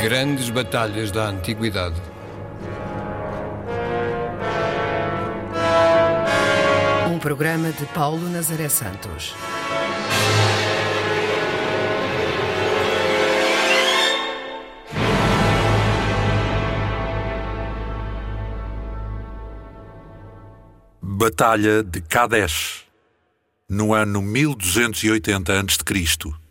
Grandes batalhas da antiguidade. Um programa de Paulo Nazaré Santos. Batalha de Kadesh, no ano 1280 a.C.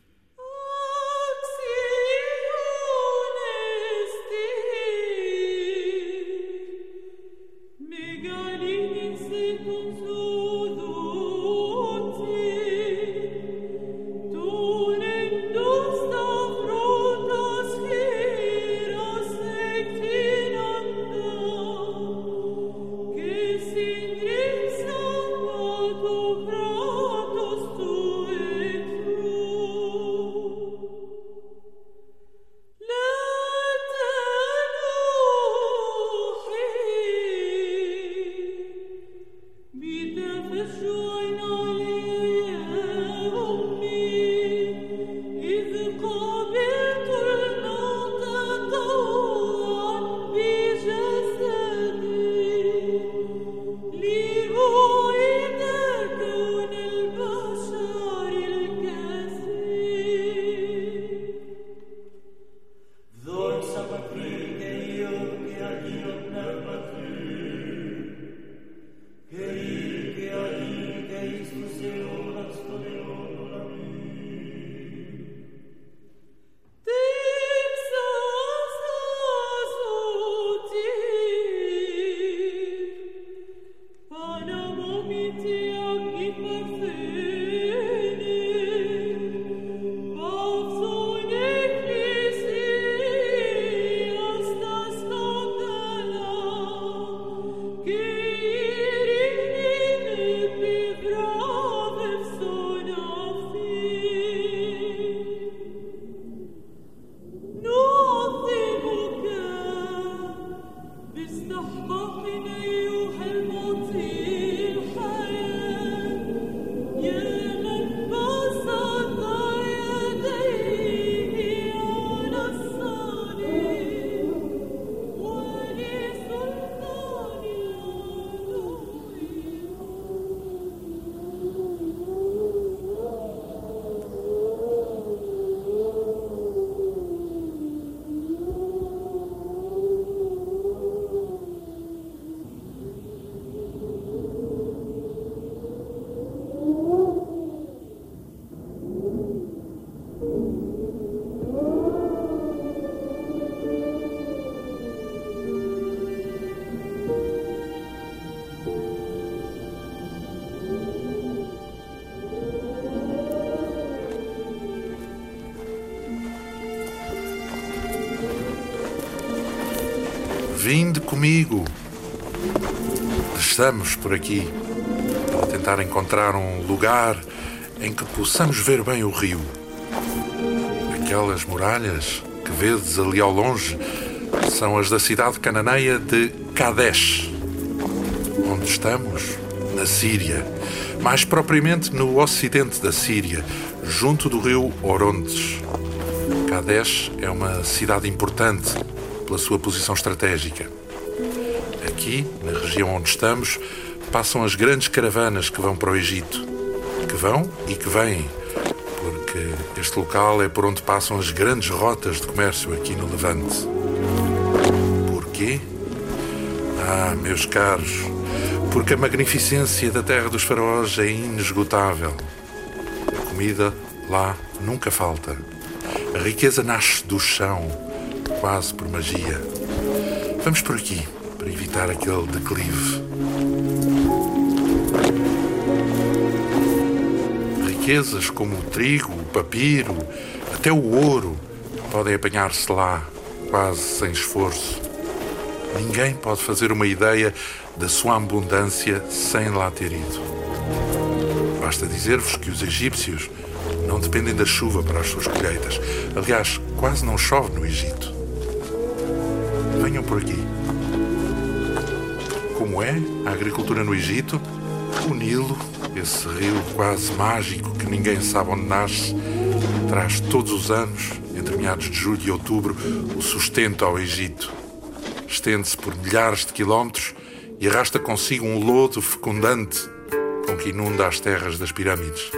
Vinde comigo. Estamos por aqui para tentar encontrar um lugar em que possamos ver bem o rio. Aquelas muralhas que vedes ali ao longe são as da cidade cananeia de Kadesh. Onde estamos? Na Síria. Mais propriamente no ocidente da Síria, junto do rio Orontes. Kadesh é uma cidade importante pela sua posição estratégica. Aqui, na região onde estamos, passam as grandes caravanas que vão para o Egito. Que vão e que vêm, porque este local é por onde passam as grandes rotas de comércio aqui no Levante. Porquê? Ah, meus caros, porque a magnificência da terra dos faraós é inesgotável. A comida lá nunca falta. A riqueza nasce do chão quase por magia. Vamos por aqui, para evitar aquele declive. Riquezas como o trigo, o papiro, até o ouro podem apanhar-se lá, quase sem esforço. Ninguém pode fazer uma ideia da sua abundância sem lá ter ido. Basta dizer-vos que os egípcios não dependem da chuva para as suas colheitas. Aliás, quase não chove no Egito venham por aqui. Como é a agricultura no Egito? O Nilo, esse rio quase mágico que ninguém sabe onde nasce, traz todos os anos, entre meados de julho e outubro, o sustento ao Egito. Estende-se por milhares de quilómetros e arrasta consigo um lodo fecundante com que inunda as terras das pirâmides.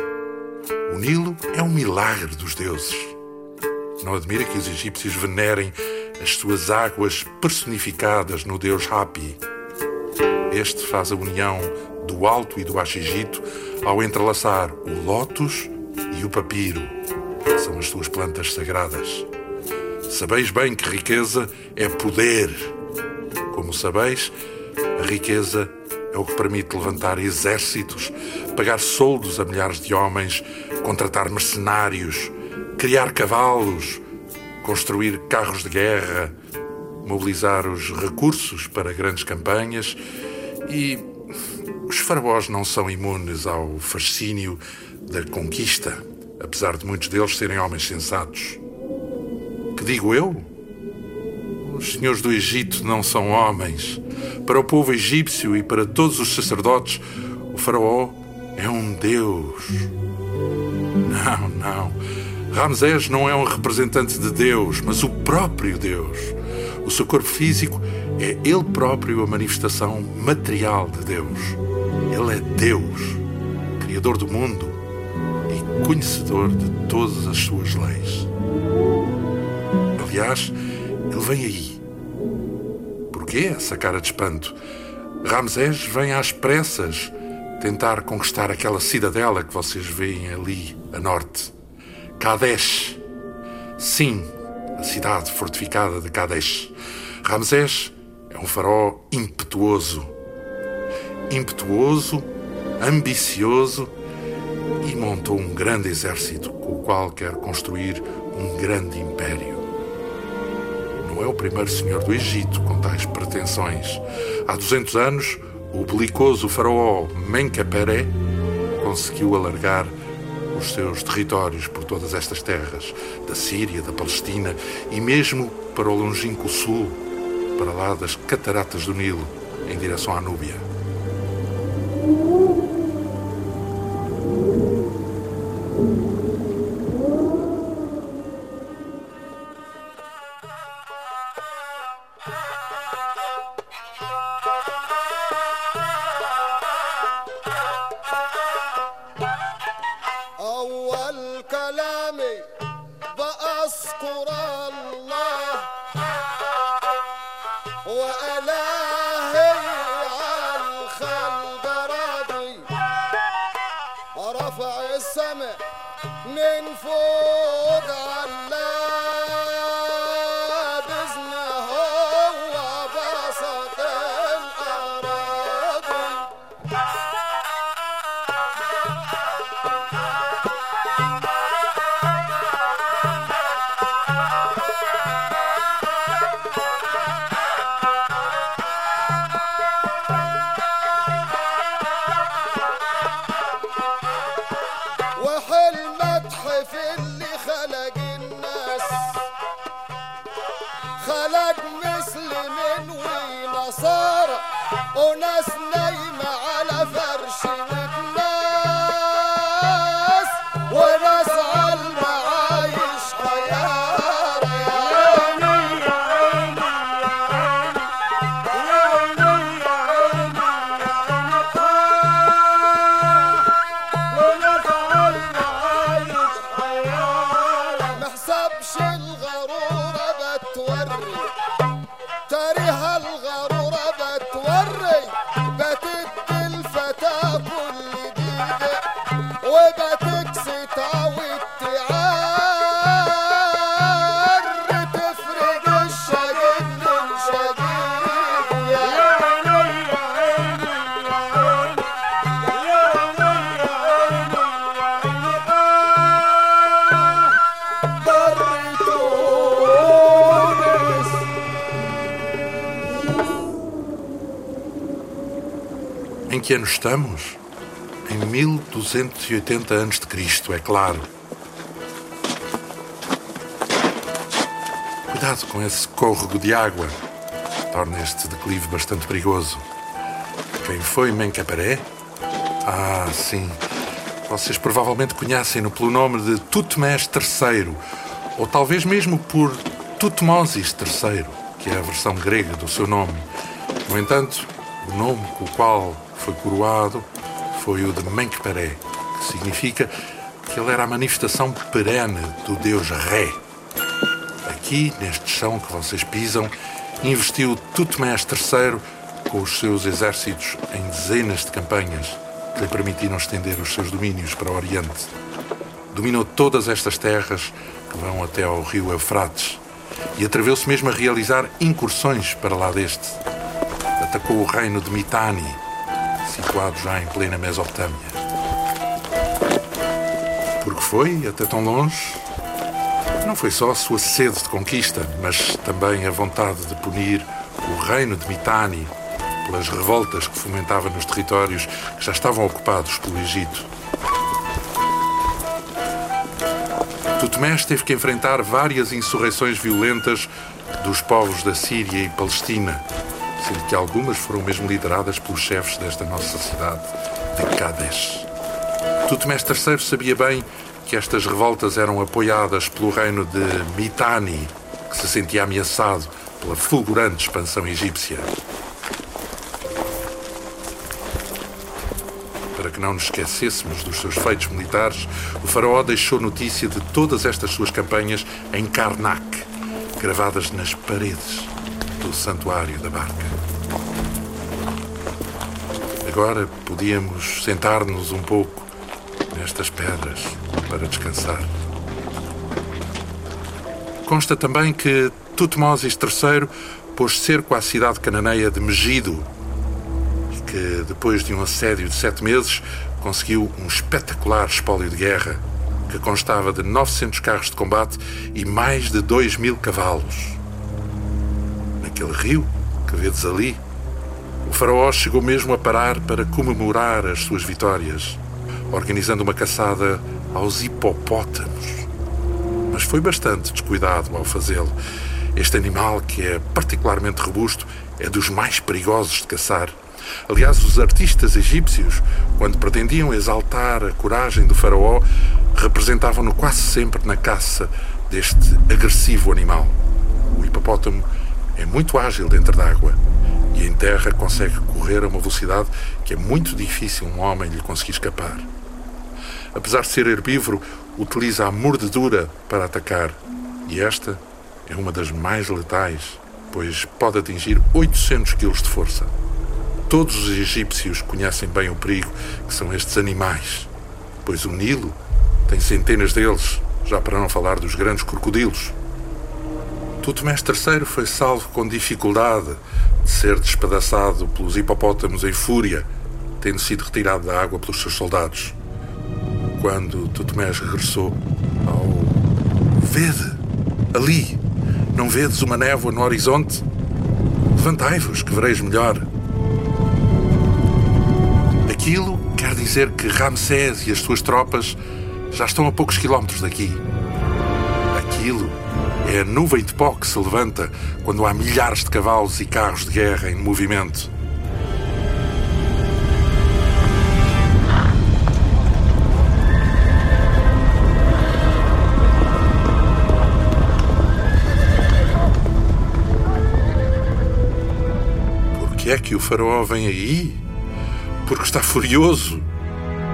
O Nilo é um milagre dos deuses. Não admira que os egípcios venerem as suas águas personificadas no deus Hapi. Este faz a união do Alto e do Baixo Egito ao entrelaçar o lótus e o papiro, são as suas plantas sagradas. Sabeis bem que riqueza é poder. Como sabeis, a riqueza é o que permite levantar exércitos, pagar soldos a milhares de homens, contratar mercenários, criar cavalos, construir carros de guerra, mobilizar os recursos para grandes campanhas e os faraós não são imunes ao fascínio da conquista, apesar de muitos deles serem homens sensatos. Que digo eu? Os senhores do Egito não são homens. Para o povo egípcio e para todos os sacerdotes, o faraó é um deus. Não, não. Ramsés não é um representante de Deus, mas o próprio Deus. O seu corpo físico é ele próprio a manifestação material de Deus. Ele é Deus, Criador do mundo e conhecedor de todas as suas leis. Aliás, ele vem aí. Porquê essa cara de espanto? Ramsés vem às pressas tentar conquistar aquela cidadela que vocês veem ali a norte. Kadesh. Sim, a cidade fortificada de Kadesh. Ramsés é um faraó impetuoso. Impetuoso, ambicioso e montou um grande exército com o qual quer construir um grande império. Não é o primeiro senhor do Egito com tais pretensões. Há 200 anos, o belicoso faraó Menkaperé conseguiu alargar os seus territórios por todas estas terras, da Síria, da Palestina e mesmo para o longínquo sul, para lá das cataratas do Nilo, em direção à Núbia. Que ano estamos? Em 1280 a.C., é claro. Cuidado com esse córrego de água. Torna este declive bastante perigoso. Quem foi Menkaperé? Ah, sim. vocês provavelmente conhecem-no pelo nome de Tutmés III, ou talvez mesmo por Tutmosis III, que é a versão grega do seu nome. No entanto, o nome com o qual foi coroado foi o de Menkperé, que significa que ele era a manifestação perene do deus Ré. Aqui, neste chão que vocês pisam, investiu Tutmés III com os seus exércitos em dezenas de campanhas que lhe permitiram estender os seus domínios para o Oriente. Dominou todas estas terras que vão até ao rio Eufrates e atreveu-se mesmo a realizar incursões para lá deste. Atacou o reino de Mitanni, situado já em plena Mesopotâmia. Porque foi até tão longe? Não foi só a sua sede de conquista, mas também a vontade de punir o reino de Mitanni pelas revoltas que fomentava nos territórios que já estavam ocupados pelo Egito. Tutmés teve que enfrentar várias insurreições violentas dos povos da Síria e Palestina, sendo que algumas foram mesmo lideradas pelos chefes desta nossa cidade, de Kadesh. Tutmés III sabia bem que estas revoltas eram apoiadas pelo reino de Mitanni, que se sentia ameaçado pela fulgurante expansão egípcia. Para que não nos esquecêssemos dos seus feitos militares, o faraó deixou notícia de todas estas suas campanhas em Karnak, gravadas nas paredes do santuário da barca. Agora podíamos sentar-nos um pouco nestas pedras para descansar. Consta também que Tutmoses III pôs cerco à cidade cananeia de Megido e que, depois de um assédio de sete meses, conseguiu um espetacular espólio de guerra que constava de 900 carros de combate e mais de 2 mil cavalos. Naquele rio que vedes ali, o faraó chegou mesmo a parar para comemorar as suas vitórias organizando uma caçada aos hipopótamos. Mas foi bastante descuidado ao fazê-lo. Este animal, que é particularmente robusto, é dos mais perigosos de caçar. Aliás, os artistas egípcios, quando pretendiam exaltar a coragem do faraó, representavam-no quase sempre na caça deste agressivo animal. O hipopótamo é muito ágil dentro d'água e em terra consegue correr a uma velocidade que é muito difícil um homem lhe conseguir escapar apesar de ser herbívoro, utiliza a mordedura para atacar. E esta é uma das mais letais, pois pode atingir 800 kg de força. Todos os egípcios conhecem bem o perigo que são estes animais, pois o Nilo tem centenas deles, já para não falar dos grandes crocodilos. Tutmés III foi salvo com dificuldade de ser despedaçado pelos hipopótamos em fúria, tendo sido retirado da água pelos seus soldados quando Tutmés regressou ao. Vede! Ali! Não vedes uma névoa no horizonte? Levantai-vos, que vereis melhor. Aquilo quer dizer que Ramsés e as suas tropas já estão a poucos quilómetros daqui. Aquilo é a nuvem de pó que se levanta quando há milhares de cavalos e carros de guerra em movimento. é que o faraó vem aí? Porque está furioso.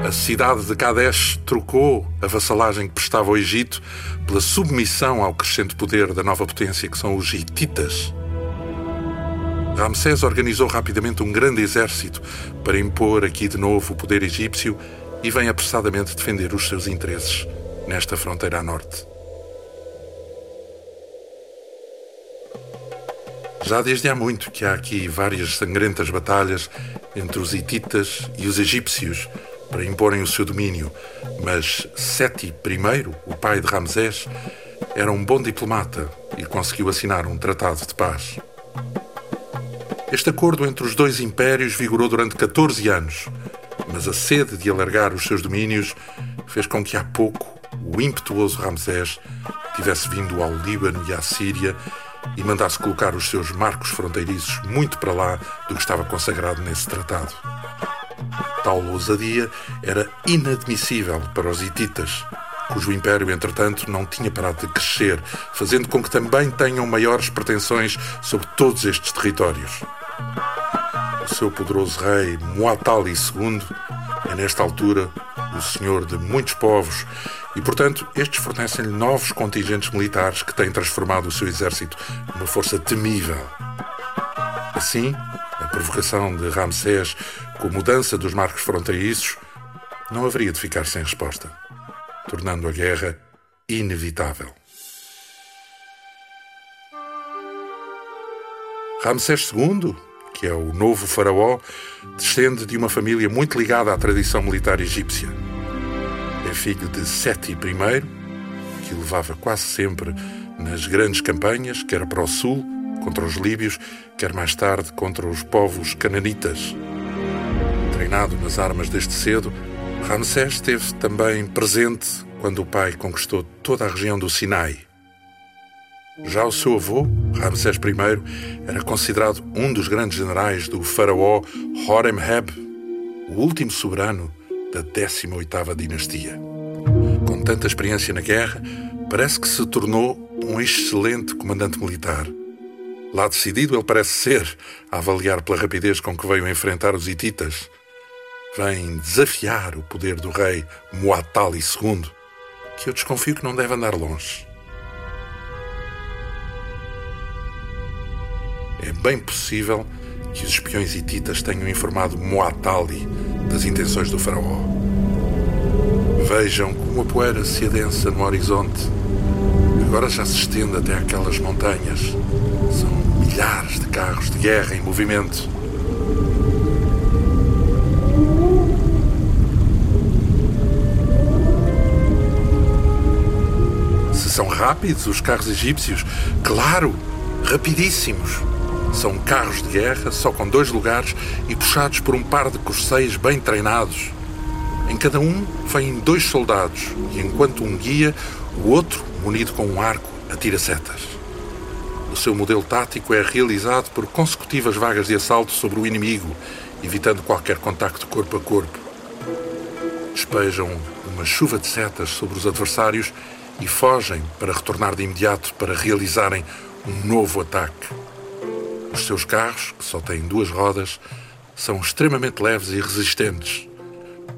A cidade de Kadesh trocou a vassalagem que prestava ao Egito pela submissão ao crescente poder da nova potência que são os hititas. Ramsés organizou rapidamente um grande exército para impor aqui de novo o poder egípcio e vem apressadamente defender os seus interesses nesta fronteira a norte. Já desde há muito que há aqui várias sangrentas batalhas entre os hititas e os egípcios para imporem o seu domínio, mas Seti I, o pai de Ramsés, era um bom diplomata e conseguiu assinar um tratado de paz. Este acordo entre os dois impérios vigorou durante 14 anos, mas a sede de alargar os seus domínios fez com que há pouco o impetuoso Ramsés tivesse vindo ao Líbano e à Síria e mandasse colocar os seus marcos fronteiriços muito para lá do que estava consagrado nesse tratado. Tal ousadia era inadmissível para os hititas, cujo império, entretanto, não tinha parado de crescer, fazendo com que também tenham maiores pretensões sobre todos estes territórios. O seu poderoso rei Muatali II é, nesta altura, o senhor de muitos povos e, portanto, estes fornecem-lhe novos contingentes militares que têm transformado o seu exército numa força temível. Assim, a provocação de Ramsés com a mudança dos marcos fronteiriços não haveria de ficar sem resposta, tornando a guerra inevitável. Ramsés II, que é o novo faraó, descende de uma família muito ligada à tradição militar egípcia. É filho de Seti I, que levava quase sempre nas grandes campanhas, quer para o sul, contra os líbios, quer mais tarde contra os povos cananitas. Treinado nas armas desde cedo, Ramsés esteve também presente quando o pai conquistou toda a região do Sinai. Já o seu avô, Ramsés I, era considerado um dos grandes generais do faraó Horemheb, o último soberano da 18ª dinastia. Com tanta experiência na guerra, parece que se tornou um excelente comandante militar. Lá decidido ele parece ser, a avaliar pela rapidez com que veio enfrentar os hititas. Vem desafiar o poder do rei Muatali II, que eu desconfio que não deve andar longe. É bem possível que os espiões hititas tenham informado Muatali das intenções do faraó. Vejam como a poeira se adensa no horizonte. Agora já se estende até aquelas montanhas. São milhares de carros de guerra em movimento. Rápidos os carros egípcios, claro, rapidíssimos. São carros de guerra, só com dois lugares e puxados por um par de corseiros bem treinados. Em cada um vêm dois soldados e enquanto um guia, o outro, munido com um arco, atira setas. O seu modelo tático é realizado por consecutivas vagas de assalto sobre o inimigo, evitando qualquer contacto corpo a corpo. Despejam uma chuva de setas sobre os adversários e fogem para retornar de imediato para realizarem um novo ataque. Os seus carros, que só têm duas rodas, são extremamente leves e resistentes.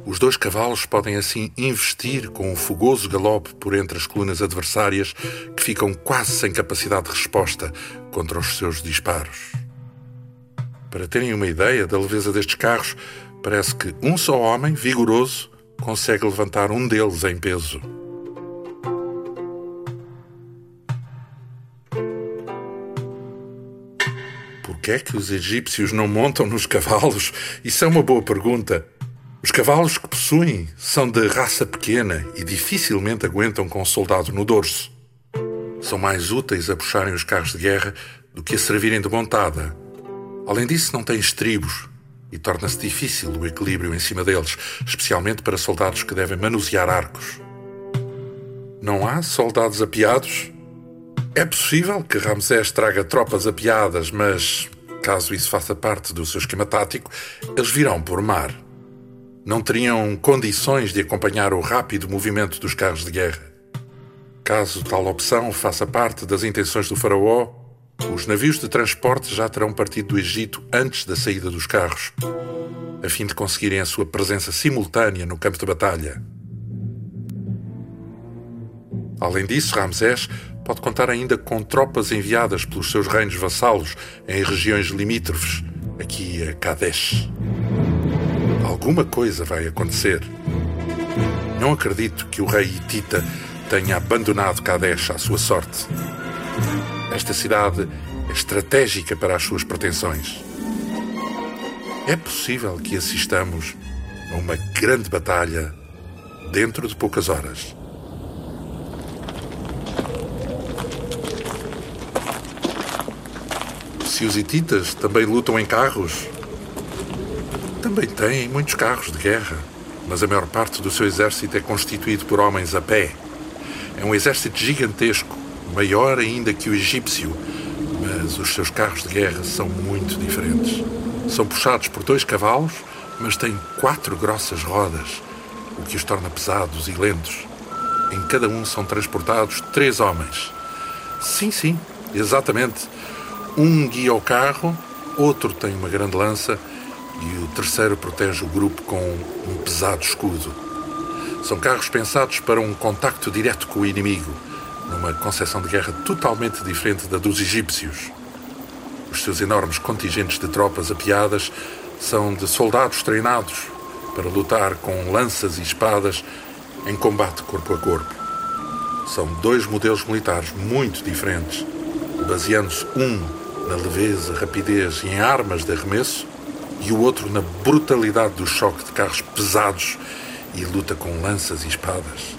Os dois cavalos podem assim investir com um fogoso galope por entre as colunas adversárias que ficam quase sem capacidade de resposta contra os seus disparos. Para terem uma ideia da leveza destes carros, parece que um só homem, vigoroso, consegue levantar um deles em peso. Que é que os egípcios não montam nos cavalos? Isso é uma boa pergunta. Os cavalos que possuem são de raça pequena e dificilmente aguentam com um soldado no dorso. São mais úteis a puxarem os carros de guerra do que a servirem de montada. Além disso, não têm estribos e torna-se difícil o equilíbrio em cima deles, especialmente para soldados que devem manusear arcos. Não há soldados apiados? É possível que Ramsés traga tropas apiadas, mas caso isso faça parte do seu esquema tático, eles virão por mar. Não teriam condições de acompanhar o rápido movimento dos carros de guerra. Caso tal opção faça parte das intenções do Faraó, os navios de transporte já terão partido do Egito antes da saída dos carros, a fim de conseguirem a sua presença simultânea no campo de batalha. Além disso, Ramsés pode contar ainda com tropas enviadas pelos seus reinos vassalos em regiões limítrofes, aqui a Kadesh. Alguma coisa vai acontecer. Não acredito que o rei Hitita tenha abandonado Kadesh à sua sorte. Esta cidade é estratégica para as suas pretensões. É possível que assistamos a uma grande batalha dentro de poucas horas. Se os hititas também lutam em carros, também têm muitos carros de guerra, mas a maior parte do seu exército é constituído por homens a pé. É um exército gigantesco, maior ainda que o egípcio, mas os seus carros de guerra são muito diferentes. São puxados por dois cavalos mas tem quatro grossas rodas, o que os torna pesados e lentos. Em cada um são transportados três homens. Sim, sim, exatamente. Um guia o carro, outro tem uma grande lança e o terceiro protege o grupo com um pesado escudo. São carros pensados para um contacto direto com o inimigo, numa concepção de guerra totalmente diferente da dos egípcios. Os seus enormes contingentes de tropas apiadas são de soldados treinados para lutar com lanças e espadas em combate corpo a corpo. São dois modelos militares muito diferentes, baseando-se um na leveza, rapidez e em armas de arremesso, e o outro na brutalidade do choque de carros pesados e luta com lanças e espadas.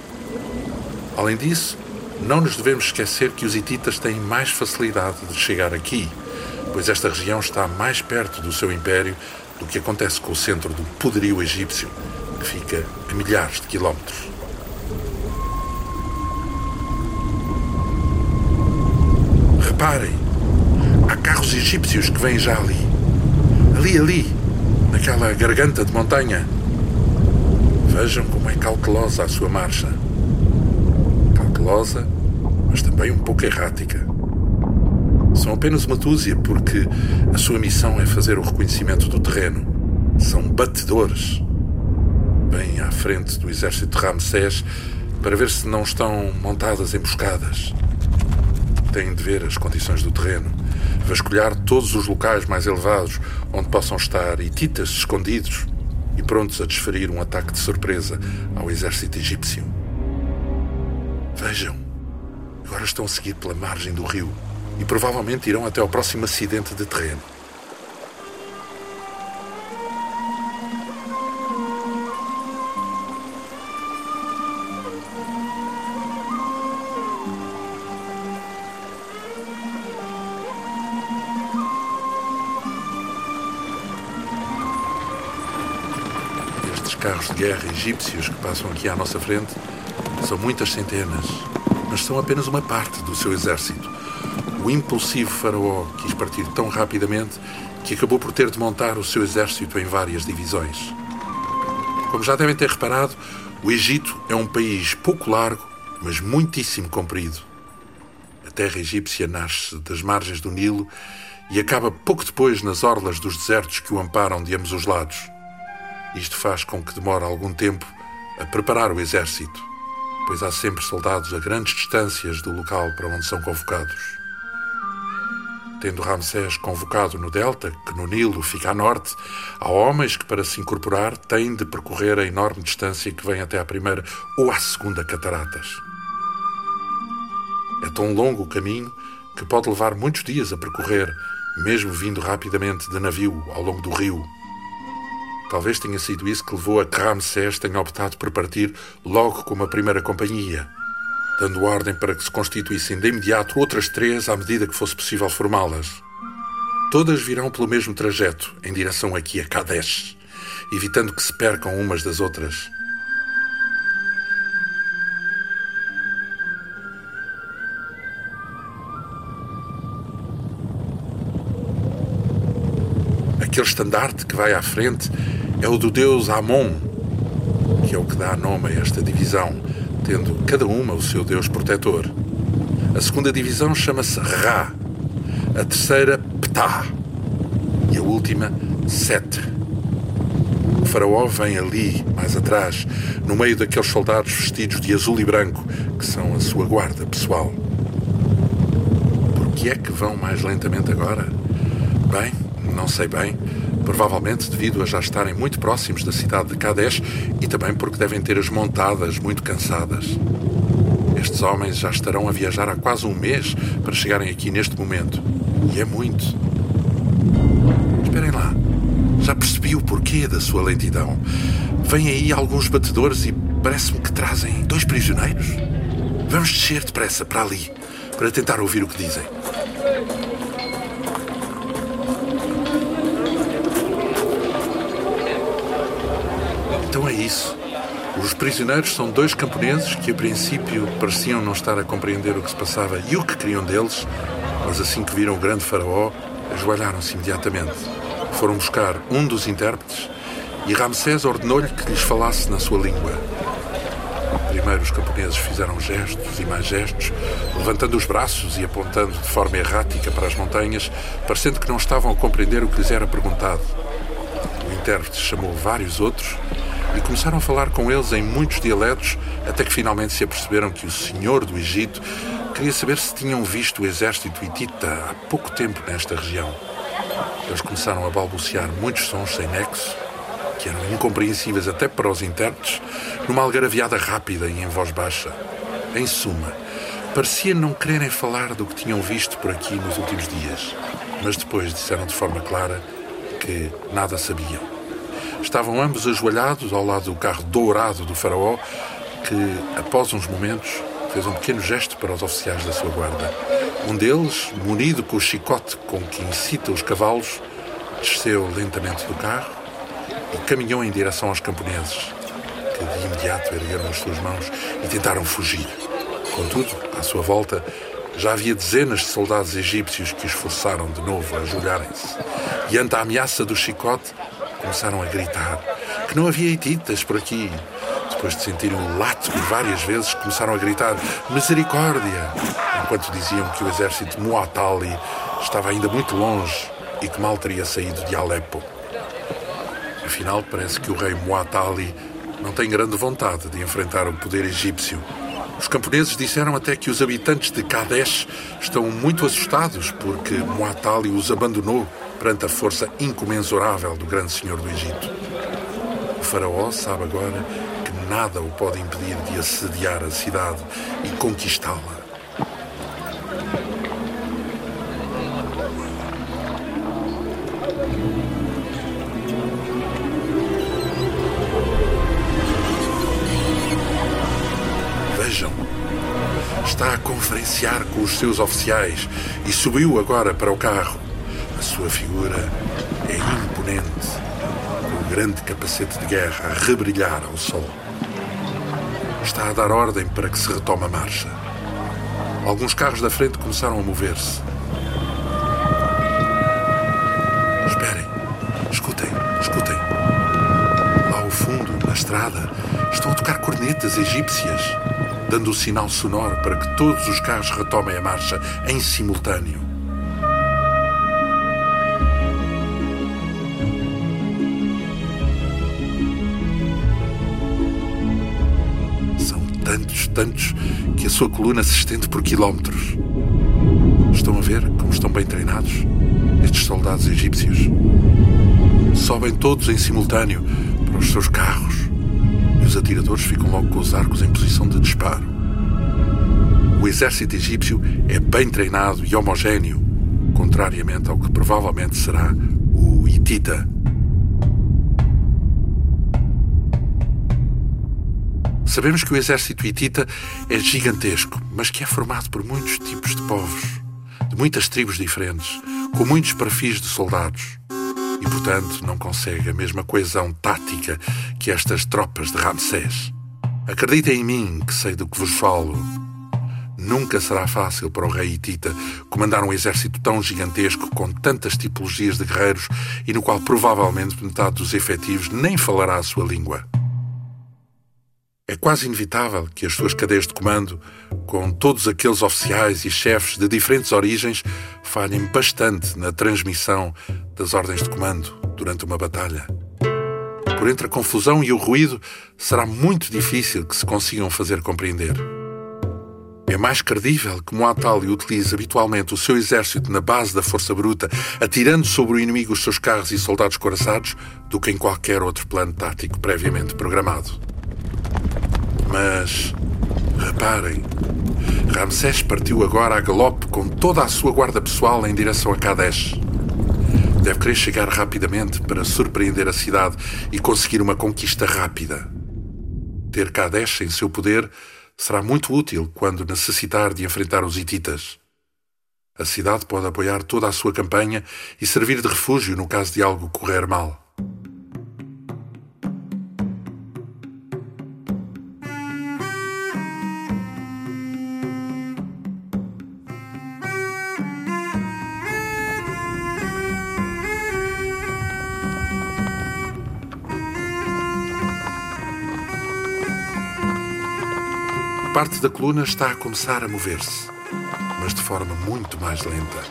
Além disso, não nos devemos esquecer que os hititas têm mais facilidade de chegar aqui, pois esta região está mais perto do seu império do que acontece com o centro do poderio egípcio, que fica a milhares de quilómetros. Reparem, carros egípcios que vêm já ali. Ali, ali, naquela garganta de montanha. Vejam como é cautelosa a sua marcha. Cautelosa, mas também um pouco errática. São apenas uma dúzia porque a sua missão é fazer o reconhecimento do terreno. São batedores. Bem à frente do exército de Ramsés para ver se não estão montadas emboscadas. Têm de ver as condições do terreno, vasculhar todos os locais mais elevados onde possam estar hititas escondidos e prontos a desferir um ataque de surpresa ao exército egípcio. Vejam, agora estão a seguir pela margem do rio e provavelmente irão até ao próximo acidente de terreno. Carros de guerra egípcios que passam aqui à nossa frente são muitas centenas, mas são apenas uma parte do seu exército. O impulsivo faraó quis partir tão rapidamente que acabou por ter de montar o seu exército em várias divisões. Como já devem ter reparado, o Egito é um país pouco largo, mas muitíssimo comprido. A terra egípcia nasce das margens do Nilo e acaba pouco depois nas orlas dos desertos que o amparam de ambos os lados. Isto faz com que demore algum tempo a preparar o exército, pois há sempre soldados a grandes distâncias do local para onde são convocados. Tendo Ramsés convocado no delta, que no Nilo fica a norte, há homens que, para se incorporar, têm de percorrer a enorme distância que vem até à primeira ou à segunda cataratas. É tão longo o caminho que pode levar muitos dias a percorrer, mesmo vindo rapidamente de navio ao longo do rio. Talvez tenha sido isso que levou a que Ramsés tenha optado por partir logo com a primeira companhia, dando ordem para que se constituíssem de imediato outras três à medida que fosse possível formá-las. Todas virão pelo mesmo trajeto, em direção aqui a Kadesh, evitando que se percam umas das outras. Aquele estandarte que vai à frente é o do deus Amon, que é o que dá nome a esta divisão, tendo cada uma o seu deus protetor. A segunda divisão chama-se Ra, a terceira Ptah e a última Set. O faraó vem ali, mais atrás, no meio daqueles soldados vestidos de azul e branco, que são a sua guarda pessoal. Por que é que vão mais lentamente agora? Bem, não sei bem. Provavelmente devido a já estarem muito próximos da cidade de Kadesh e também porque devem ter as montadas muito cansadas. Estes homens já estarão a viajar há quase um mês para chegarem aqui neste momento. E é muito. Esperem lá. Já percebi o porquê da sua lentidão. Vêm aí alguns batedores e parece-me que trazem dois prisioneiros. Vamos descer depressa para ali, para tentar ouvir o que dizem. Então é isso. Os prisioneiros são dois camponeses que, a princípio, pareciam não estar a compreender o que se passava e o que queriam deles, mas assim que viram o grande faraó, ajoelharam-se imediatamente. Foram buscar um dos intérpretes e Ramsés ordenou-lhe que lhes falasse na sua língua. Primeiro os camponeses fizeram gestos e mais gestos, levantando os braços e apontando de forma errática para as montanhas, parecendo que não estavam a compreender o que lhes era perguntado. O intérprete chamou vários outros e começaram a falar com eles em muitos dialetos, até que finalmente se aperceberam que o senhor do Egito queria saber se tinham visto o exército hitita há pouco tempo nesta região. Eles começaram a balbuciar muitos sons sem nexo, que eram incompreensíveis até para os intérpretes, numa algaraviada rápida e em voz baixa. Em suma, parecia não quererem falar do que tinham visto por aqui nos últimos dias, mas depois disseram de forma clara que nada sabiam. Estavam ambos ajoelhados ao lado do carro dourado do faraó, que, após uns momentos, fez um pequeno gesto para os oficiais da sua guarda. Um deles, munido com o chicote com que incita os cavalos, desceu lentamente do carro e caminhou em direção aos camponeses, que de imediato ergueram as suas mãos e tentaram fugir. Contudo, à sua volta, já havia dezenas de soldados egípcios que os forçaram de novo a ajoelharem-se. E ante a ameaça do chicote, começaram a gritar que não havia hititas por aqui. Depois de sentirem o lato várias vezes, começaram a gritar misericórdia, enquanto diziam que o exército Muatali estava ainda muito longe e que mal teria saído de Alepo. Afinal, parece que o rei Muatali não tem grande vontade de enfrentar o poder egípcio. Os camponeses disseram até que os habitantes de Kadesh estão muito assustados porque Muatali os abandonou perante a força incomensurável do grande senhor do Egito. O faraó sabe agora que nada o pode impedir de assediar a cidade e conquistá-la. Vejam, está a conferenciar com os seus oficiais e subiu agora para o carro. Sua figura é imponente, com o grande capacete de guerra a rebrilhar ao sol. Está a dar ordem para que se retome a marcha. Alguns carros da frente começaram a mover-se. Esperem, escutem, escutem. Lá ao fundo, na estrada, estão a tocar cornetas egípcias, dando o sinal sonoro para que todos os carros retomem a marcha em simultâneo. Tantos, que a sua coluna se estende por quilómetros. Estão a ver como estão bem treinados estes soldados egípcios? Sobem todos em simultâneo para os seus carros e os atiradores ficam logo com os arcos em posição de disparo. O exército egípcio é bem treinado e homogéneo, contrariamente ao que provavelmente será o hitita. Sabemos que o exército hitita é gigantesco, mas que é formado por muitos tipos de povos, de muitas tribos diferentes, com muitos perfis de soldados. E, portanto, não consegue a mesma coesão tática que estas tropas de Ramsés. Acreditem em mim, que sei do que vos falo. Nunca será fácil para o rei hitita comandar um exército tão gigantesco com tantas tipologias de guerreiros e no qual provavelmente metade dos efetivos nem falará a sua língua. É quase inevitável que as suas cadeias de comando, com todos aqueles oficiais e chefes de diferentes origens, falhem bastante na transmissão das ordens de comando durante uma batalha. Por entre a confusão e o ruído, será muito difícil que se consigam fazer compreender. É mais credível que Muatali utilize habitualmente o seu exército na base da força bruta, atirando sobre o inimigo os seus carros e soldados coraçados, do que em qualquer outro plano tático previamente programado. Mas reparem, Ramsés partiu agora a galope com toda a sua guarda pessoal em direção a Kadesh. Deve querer chegar rapidamente para surpreender a cidade e conseguir uma conquista rápida. Ter Kadesh em seu poder será muito útil quando necessitar de enfrentar os hititas. A cidade pode apoiar toda a sua campanha e servir de refúgio no caso de algo correr mal. Parte da coluna está a começar a mover-se, mas de forma muito mais lenta.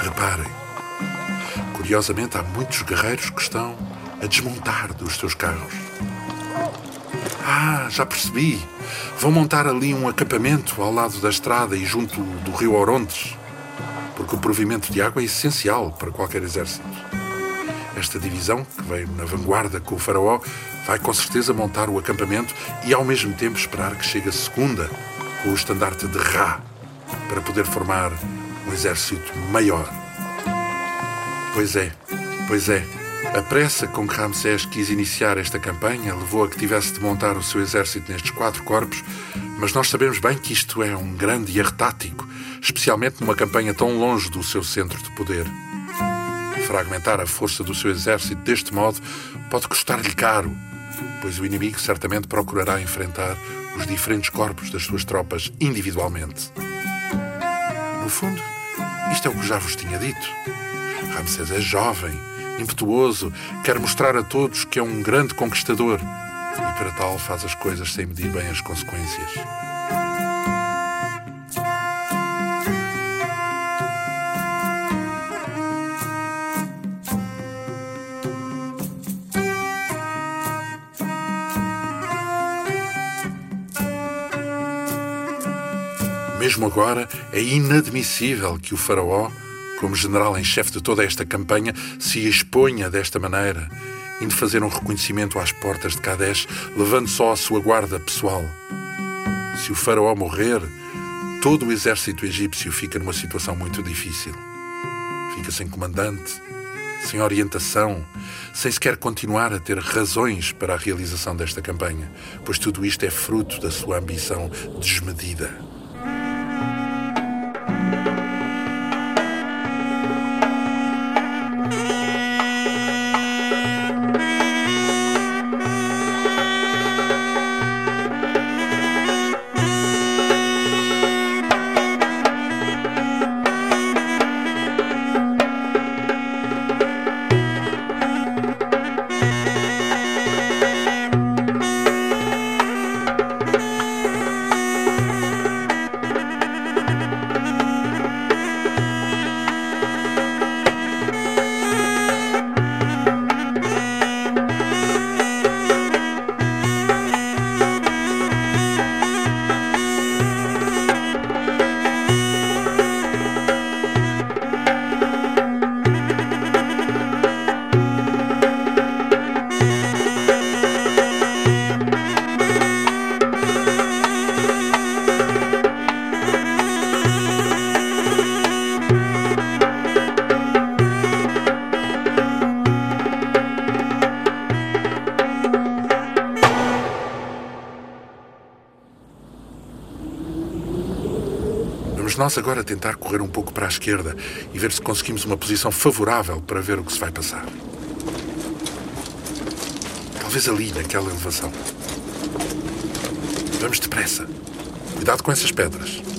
Reparem, curiosamente há muitos guerreiros que estão a desmontar dos seus carros. Ah, já percebi. Vão montar ali um acampamento ao lado da estrada e junto do rio Orontes, porque o provimento de água é essencial para qualquer exército. Esta divisão, que veio na vanguarda com o faraó, vai com certeza montar o acampamento e ao mesmo tempo esperar que chegue a segunda, com o estandarte de Ra, para poder formar um exército maior. Pois é, pois é. A pressa com que Ramsés quis iniciar esta campanha levou a que tivesse de montar o seu exército nestes quatro corpos, mas nós sabemos bem que isto é um grande erro tático, especialmente numa campanha tão longe do seu centro de poder. Fragmentar a força do seu exército deste modo pode custar-lhe caro, pois o inimigo certamente procurará enfrentar os diferentes corpos das suas tropas individualmente. No fundo, isto é o que já vos tinha dito. Ramsés é jovem, impetuoso, quer mostrar a todos que é um grande conquistador e, para tal, faz as coisas sem medir bem as consequências. Mesmo agora, é inadmissível que o Faraó, como general em chefe de toda esta campanha, se exponha desta maneira, indo fazer um reconhecimento às portas de Kadesh, levando só a sua guarda pessoal. Se o Faraó morrer, todo o exército egípcio fica numa situação muito difícil. Fica sem comandante, sem orientação, sem sequer continuar a ter razões para a realização desta campanha, pois tudo isto é fruto da sua ambição desmedida. Nós agora tentar correr um pouco para a esquerda e ver se conseguimos uma posição favorável para ver o que se vai passar. Talvez ali, naquela elevação. Vamos depressa. Cuidado com essas pedras.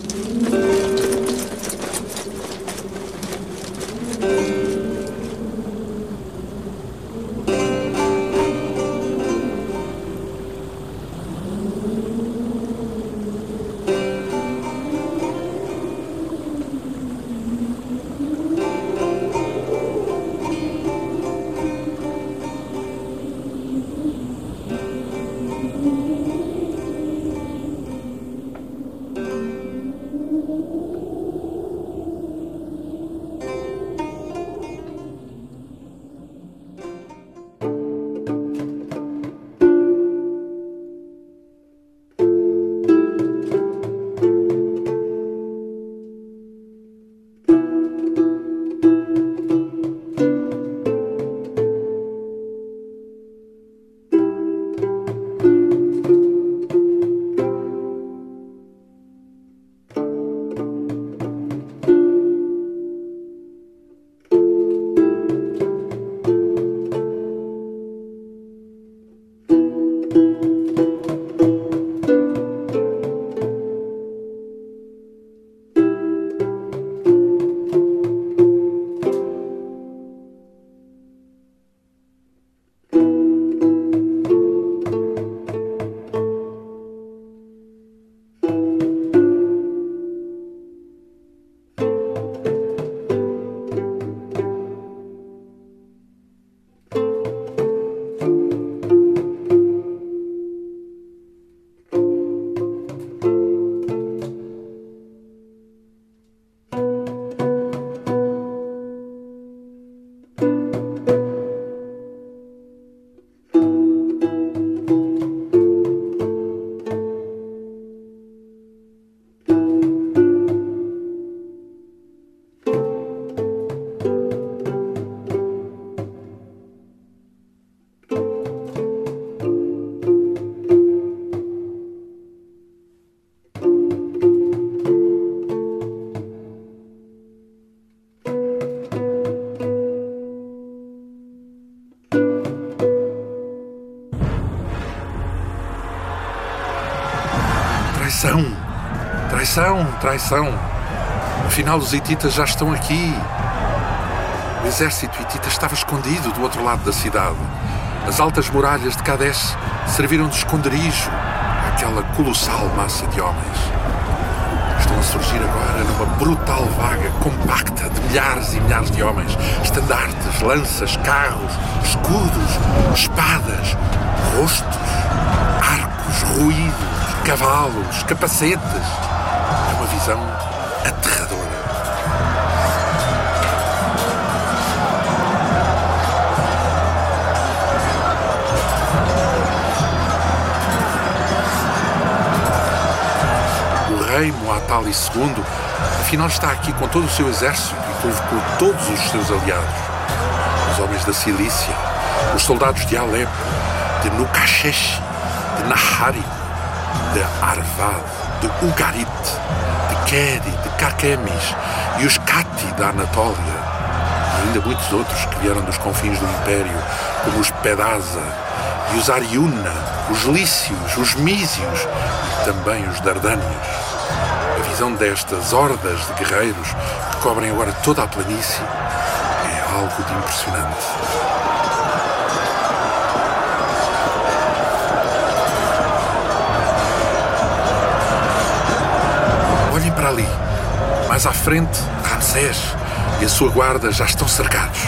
Traição! Traição! Traição! Afinal, os hititas já estão aqui. O exército hitita estava escondido do outro lado da cidade. As altas muralhas de Kadesh serviram de esconderijo àquela colossal massa de homens. Estão a surgir agora numa brutal vaga compacta de milhares e milhares de homens. Estandartes, lanças, carros, escudos, espadas, rostos, arcos, ruídos, cavalos, capacetes. É uma visão aterradora. O rei Muatali II, afinal, está aqui com todo o seu exército e convocou todos os seus aliados. Os homens da Cilícia, os soldados de Alepo, de Nukashesh, de Nahari, de Arvad, de Ugarit, de Keri, de Karkemis e os Kati da Anatólia. E ainda muitos outros que vieram dos confins do Império, como os Pedasa e os Ariuna, os Lícios, os Mísios e também os Dardânios. A visão destas hordas de guerreiros que cobrem agora toda a planície é algo de impressionante. Mais à frente, Ramsés e a sua guarda já estão cercados.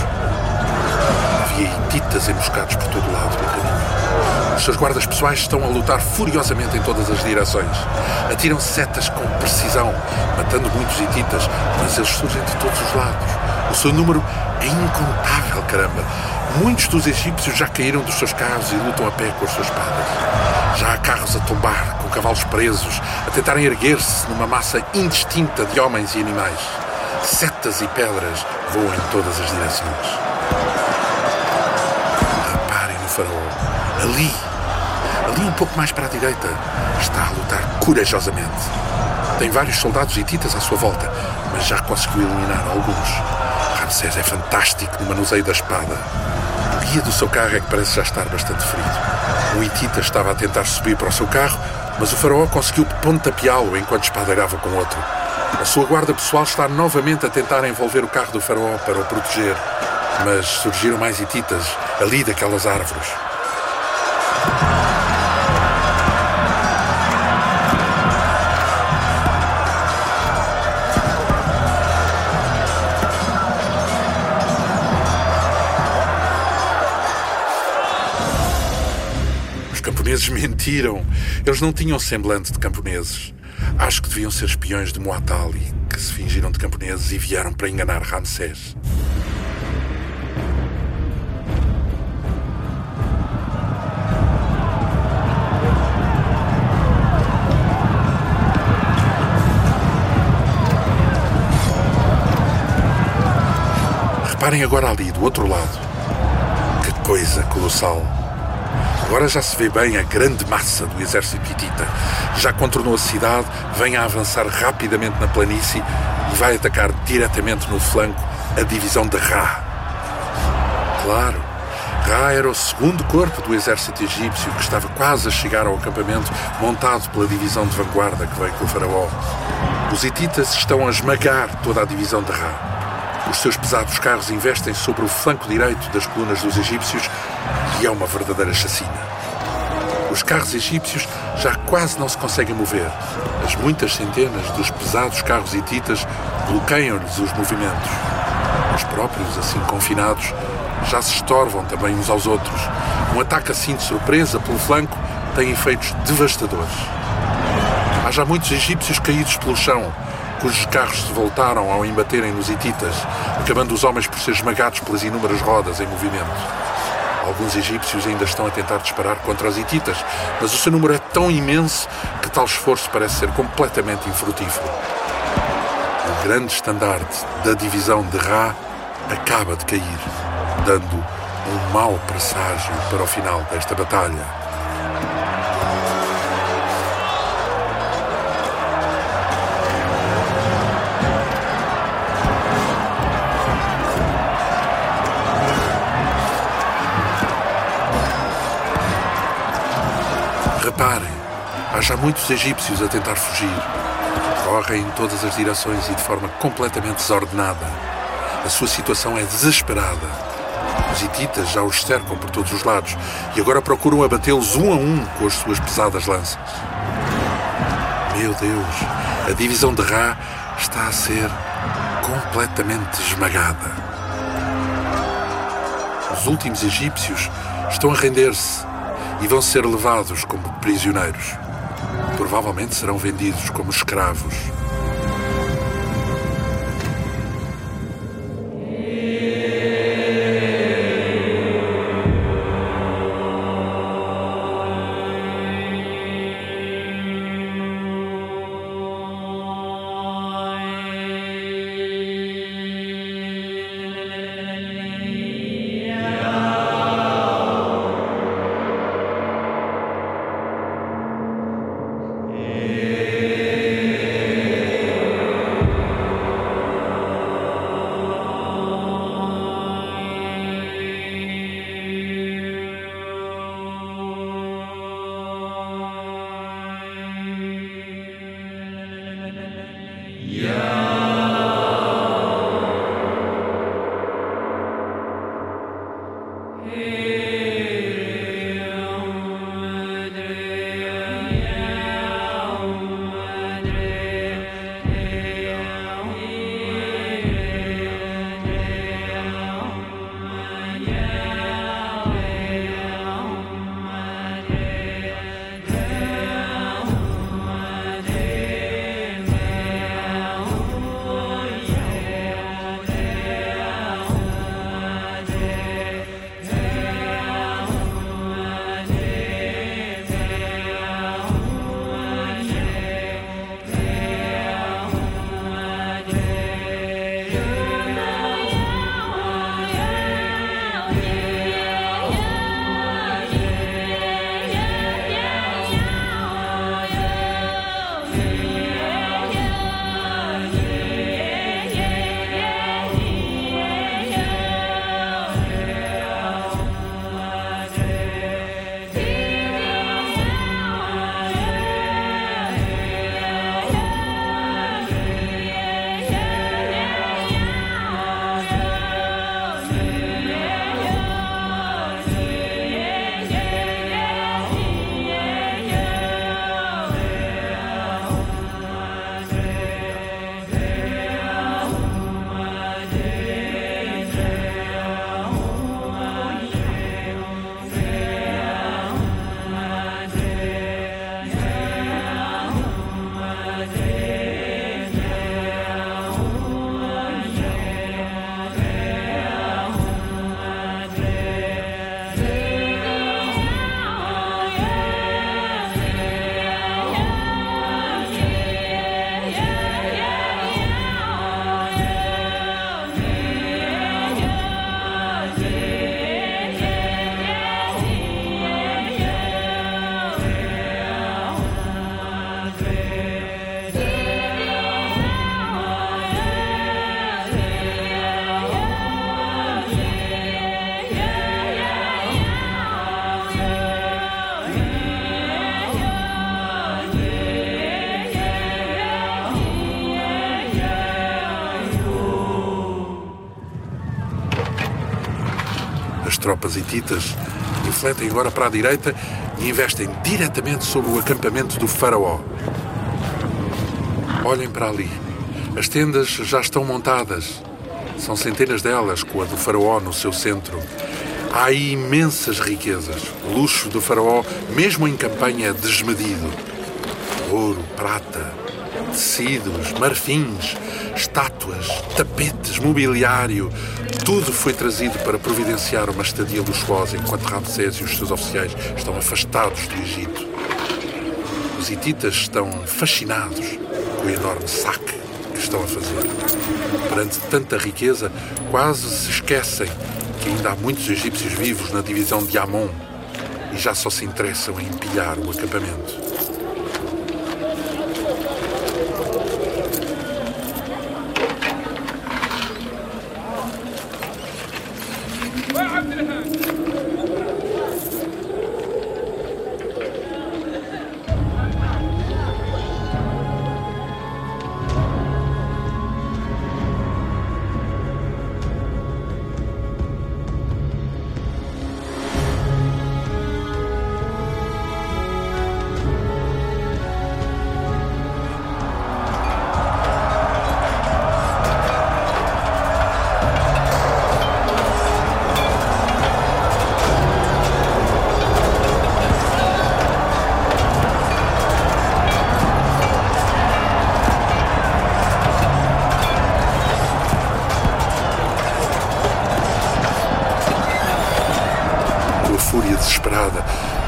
Havia hititas emboscados por todo o lado pelo caminho. Os seus guardas pessoais estão a lutar furiosamente em todas as direções. Atiram setas com precisão, matando muitos hititas, mas eles surgem de todos os lados. O seu número é incontável, caramba. Muitos dos egípcios já caíram dos seus carros e lutam a pé com as suas espadas. Já há carros a tombar, com cavalos presos, a tentarem erguer-se numa massa indistinta de homens e animais. Setas e pedras voam em todas as direções. Reparem no faraó. Ali, ali um pouco mais para a direita, está a lutar corajosamente. Tem vários soldados hititas à sua volta, mas já conseguiu eliminar alguns. Ramsés é fantástico no manuseio da espada. Do seu carro é que parece já estar bastante ferido. O hitita estava a tentar subir para o seu carro, mas o faraó conseguiu pontapeá-lo enquanto espadeirava com outro. A sua guarda pessoal está novamente a tentar envolver o carro do faraó para o proteger, mas surgiram mais hititas ali daquelas árvores. Mentiram. Eles não tinham semblante de camponeses. Acho que deviam ser espiões de Muatali, que se fingiram de camponeses e vieram para enganar Ramsés. Reparem agora ali, do outro lado. Que coisa colossal! Agora já se vê bem a grande massa do exército hitita. Já contornou a cidade, vem a avançar rapidamente na planície e vai atacar diretamente no flanco a divisão de Ra. Claro, Ra era o segundo corpo do exército egípcio que estava quase a chegar ao acampamento montado pela divisão de vanguarda que veio com o faraó. Os hititas estão a esmagar toda a divisão de Ra. Os seus pesados carros investem sobre o flanco direito das colunas dos egípcios e é uma verdadeira chacina. Os carros egípcios já quase não se conseguem mover. As muitas centenas dos pesados carros hititas bloqueiam-lhes os movimentos. Os próprios, assim confinados, já se estorvam também uns aos outros. Um ataque assim de surpresa pelo flanco tem efeitos devastadores. Há já muitos egípcios caídos pelo chão, cujos carros se voltaram ao embaterem nos hititas, acabando os homens por ser esmagados pelas inúmeras rodas em movimento. Alguns egípcios ainda estão a tentar disparar contra os hititas, mas o seu número é tão imenso que tal esforço parece ser completamente infrutífero. O grande estandarte da divisão de Ra acaba de cair, dando um mau presságio para o final desta batalha. Reparem, Há já muitos egípcios a tentar fugir. Correm em todas as direções e de forma completamente desordenada. A sua situação é desesperada. Os hititas já os cercam por todos os lados e agora procuram abatê-los um a um com as suas pesadas lanças. Meu Deus, a divisão de Ra está a ser completamente esmagada. Os últimos egípcios estão a render-se e vão ser levados como prisioneiros. Provavelmente serão vendidos como escravos. Tropas hititas infletem agora para a direita e investem diretamente sobre o acampamento do faraó. Olhem para ali. As tendas já estão montadas. São centenas delas, com a do faraó no seu centro. Há aí imensas riquezas. O luxo do faraó, mesmo em campanha, é desmedido. Ouro, prata, tecidos, marfins, estátuas, tapetes, mobiliário. Tudo foi trazido para providenciar uma estadia luxuosa enquanto Ramsés e os seus oficiais estão afastados do Egito. Os hititas estão fascinados com o enorme saque que estão a fazer. Perante tanta riqueza, quase se esquecem que ainda há muitos egípcios vivos na divisão de Amon e já só se interessam em empilhar o acampamento.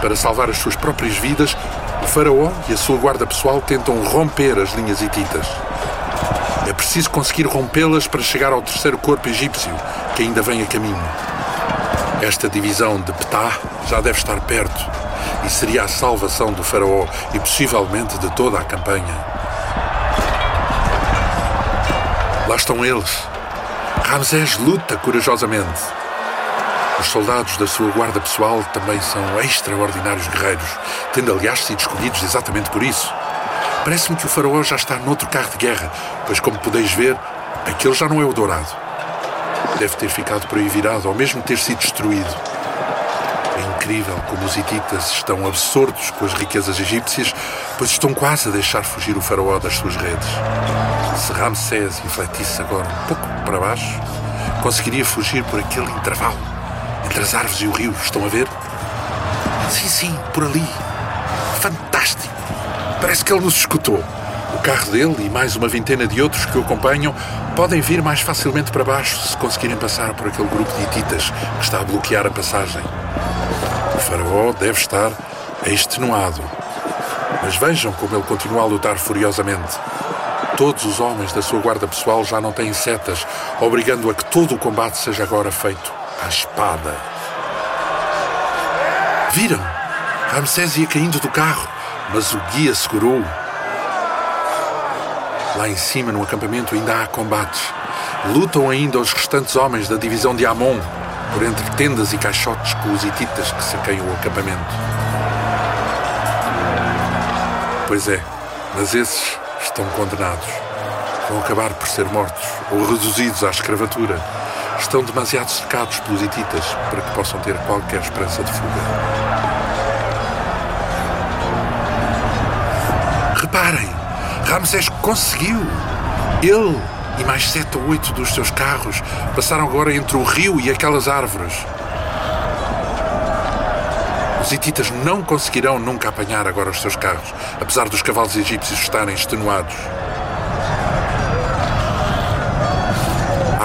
Para salvar as suas próprias vidas, o faraó e a sua guarda pessoal tentam romper as linhas hititas. É preciso conseguir rompê-las para chegar ao terceiro corpo egípcio, que ainda vem a caminho. Esta divisão de Ptah já deve estar perto e seria a salvação do faraó e possivelmente de toda a campanha. Lá estão eles. Ramsés luta corajosamente. Os soldados da sua guarda pessoal também são extraordinários guerreiros, tendo aliás sido escolhidos exatamente por isso. Parece-me que o faraó já está noutro carro de guerra, pois, como podeis ver, aquele já não é o dourado. Deve ter ficado por aí virado, ou mesmo ter sido destruído. É incrível como os hititas estão absortos com as riquezas egípcias, pois estão quase a deixar fugir o faraó das suas redes. Se Ramsés refletisse agora um pouco para baixo, conseguiria fugir por aquele intervalo entre as árvores e o rio. Estão a ver? Sim, sim, por ali. Fantástico! Parece que ele nos escutou. O carro dele e mais uma vintena de outros que o acompanham podem vir mais facilmente para baixo se conseguirem passar por aquele grupo de hititas que está a bloquear a passagem. O faraó deve estar extenuado. Mas vejam como ele continua a lutar furiosamente. Todos os homens da sua guarda pessoal já não têm setas, obrigando a que todo o combate seja agora feito à espada. Viram? Ramsés ia caindo do carro, mas o guia segurou-o. Lá em cima, no acampamento, ainda há combates. Lutam ainda os restantes homens da divisão de Amon, por entre tendas e caixotes com os hititas que saqueiam o acampamento. Pois é, mas esses estão condenados. Vão acabar por ser mortos ou reduzidos à escravatura. Estão demasiado cercados pelos hititas para que possam ter qualquer esperança de fuga. Reparem, Ramsés conseguiu. Ele e mais sete ou oito dos seus carros passaram agora entre o rio e aquelas árvores. Os hititas não conseguirão nunca apanhar agora os seus carros, apesar dos cavalos egípcios estarem extenuados.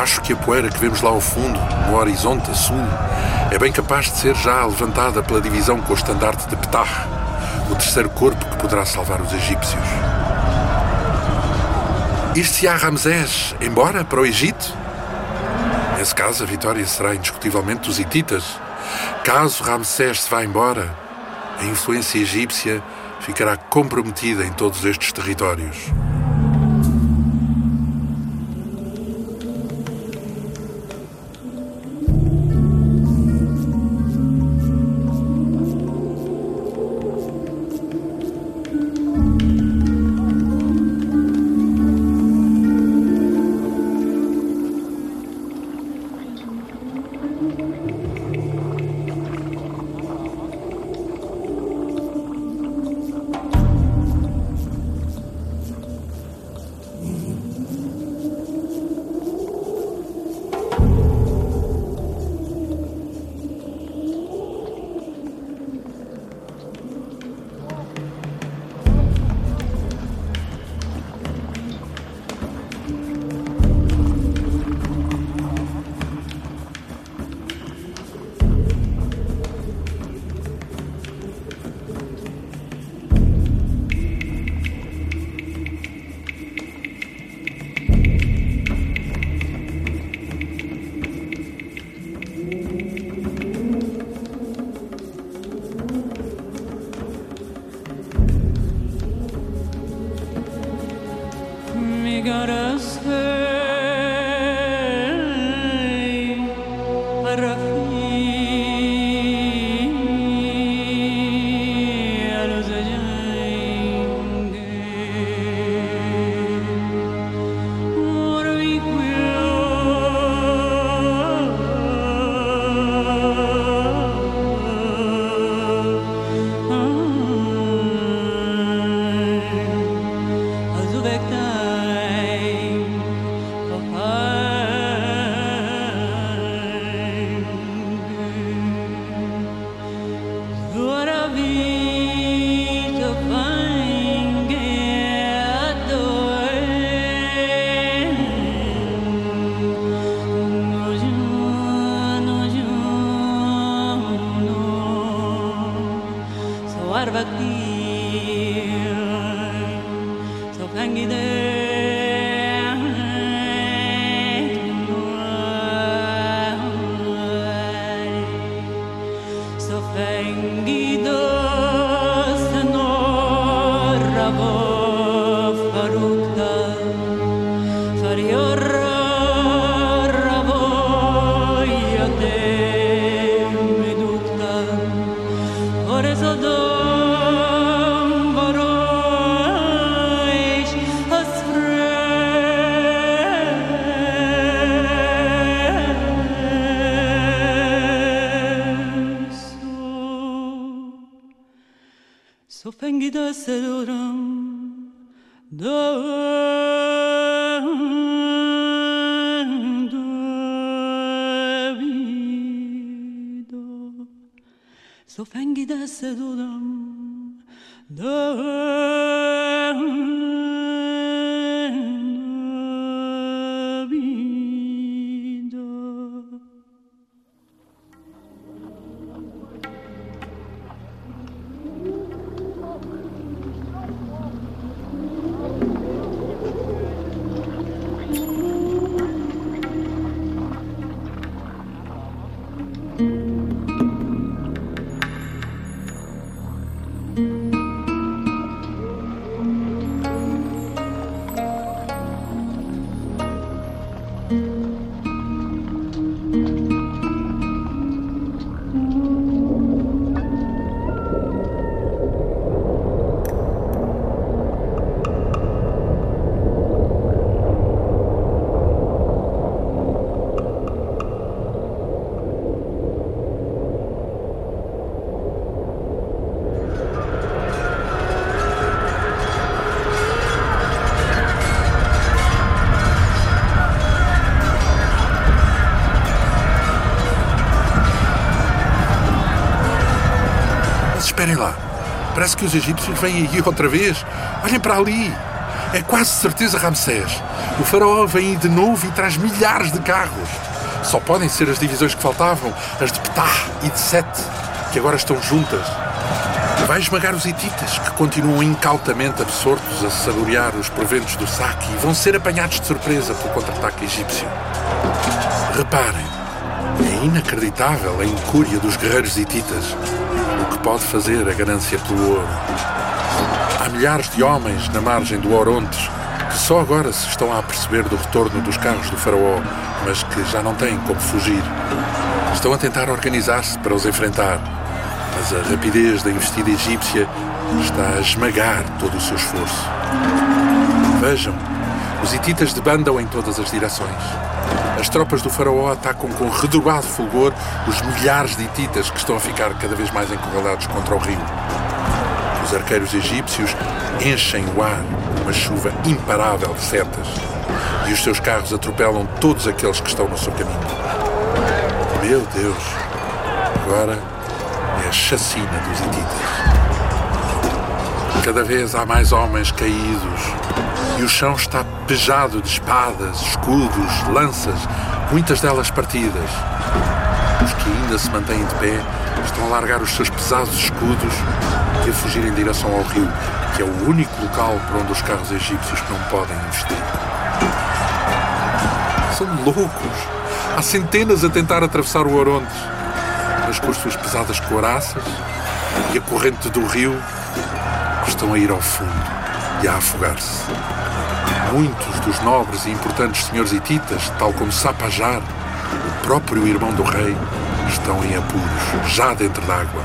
Acho que a poeira que vemos lá ao fundo, no horizonte a sul, é bem capaz de ser já levantada pela divisão com o estandarte de Ptah, o terceiro corpo que poderá salvar os egípcios. Ir-se-á Ramsés embora para o Egito? Nesse caso, a vitória será indiscutivelmente dos hititas. Caso Ramsés se vá embora, a influência egípcia ficará comprometida em todos estes territórios. Fängida Parece que os egípcios vêm aí outra vez. Olhem para ali. É quase certeza Ramsés. O faraó vem aí de novo e traz milhares de carros. Só podem ser as divisões que faltavam, as de Ptah e de Sete, que agora estão juntas. Vai esmagar os hititas, que continuam incautamente absortos a saborear os proventos do saque e vão ser apanhados de surpresa pelo contra-ataque egípcio. Reparem, é inacreditável a incúria dos guerreiros hititas, pode fazer a ganância pelo ouro. Há milhares de homens na margem do Orontes que só agora se estão a perceber do retorno dos carros do faraó, mas que já não têm como fugir. Estão a tentar organizar-se para os enfrentar, mas a rapidez da investida egípcia está a esmagar todo o seu esforço. Vejam, os hititas debandam em todas as direções. As tropas do faraó atacam com redobrado fulgor os milhares de hititas que estão a ficar cada vez mais encurralados contra o rio. Os arqueiros egípcios enchem o ar uma chuva imparável de setas e os seus carros atropelam todos aqueles que estão no seu caminho. Meu Deus! Agora é a chacina dos hititas. Cada vez há mais homens caídos e o chão está pejado de espadas, escudos, lanças, muitas delas partidas. Os que ainda se mantêm de pé estão a largar os seus pesados escudos e a fugir em direção ao rio, que é o único local por onde os carros egípcios não podem investir. São loucos! Há centenas a tentar atravessar o Orontes, mas com as suas pesadas couraças e a corrente do rio estão a ir ao fundo e a afogar-se. Muitos dos nobres e importantes senhores hititas, tal como Sapajar, o próprio irmão do rei, estão em apuros, já dentro d'água.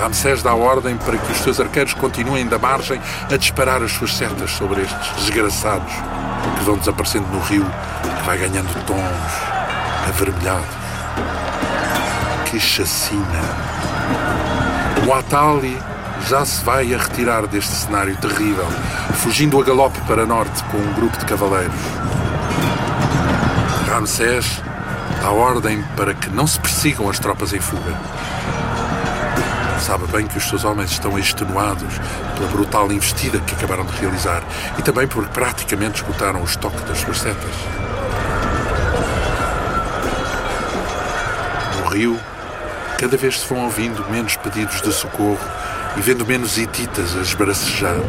Ramsés dá ordem para que os seus arqueiros continuem da margem a disparar as suas setas sobre estes desgraçados que vão desaparecendo no rio, que vai ganhando tons avermelhados. Que chacina! O Atali já se vai a retirar deste cenário terrível, fugindo a galope para norte com um grupo de cavaleiros. Ramsés dá ordem para que não se persigam as tropas em fuga. Sabe bem que os seus homens estão extenuados pela brutal investida que acabaram de realizar e também porque praticamente esgotaram o estoque das suas setas. No rio, cada vez se vão ouvindo menos pedidos de socorro e vendo menos hititas a esbracejar.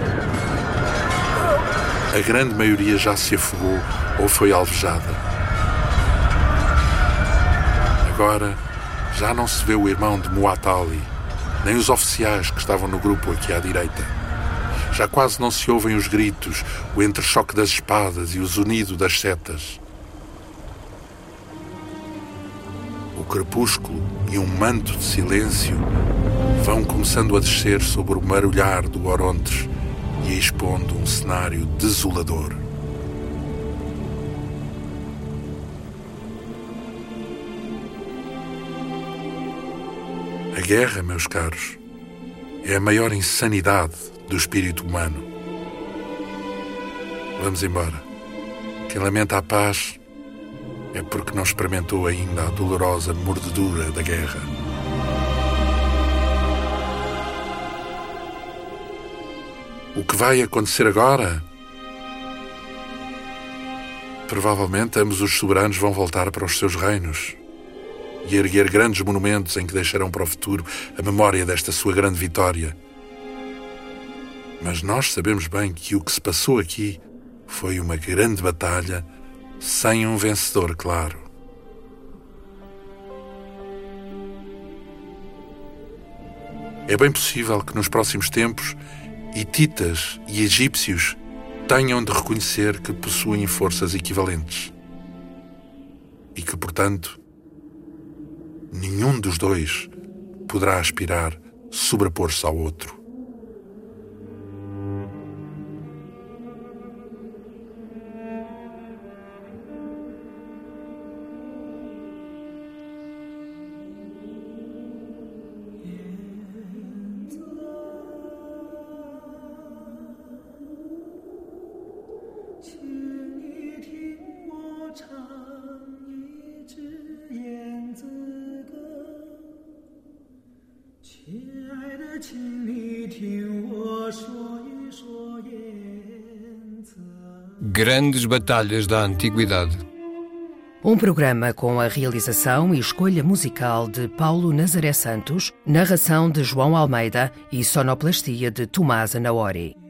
A grande maioria já se afogou ou foi alvejada. Agora já não se vê o irmão de Muatali, nem os oficiais que estavam no grupo aqui à direita. Já quase não se ouvem os gritos, o entrechoque das espadas e o zunido das setas. O crepúsculo e um manto de silêncio vão começando a descer sobre o marulhar do Orontes e expondo um cenário desolador. A guerra, meus caros, é a maior insanidade do espírito humano. Vamos embora. Quem lamenta a paz é porque não experimentou ainda a dolorosa mordedura da guerra. O que vai acontecer agora? Provavelmente ambos os soberanos vão voltar para os seus reinos e erguer grandes monumentos em que deixarão para o futuro a memória desta sua grande vitória. Mas nós sabemos bem que o que se passou aqui foi uma grande batalha sem um vencedor claro. É bem possível que nos próximos tempos hititas e egípcios tenham de reconhecer que possuem forças equivalentes e que, portanto, nenhum dos dois poderá aspirar sobrepor-se ao outro. Grandes Batalhas da Antiguidade. Um programa com a realização e escolha musical de Paulo Nazaré Santos, narração de João Almeida e sonoplastia de Tomás Anaori.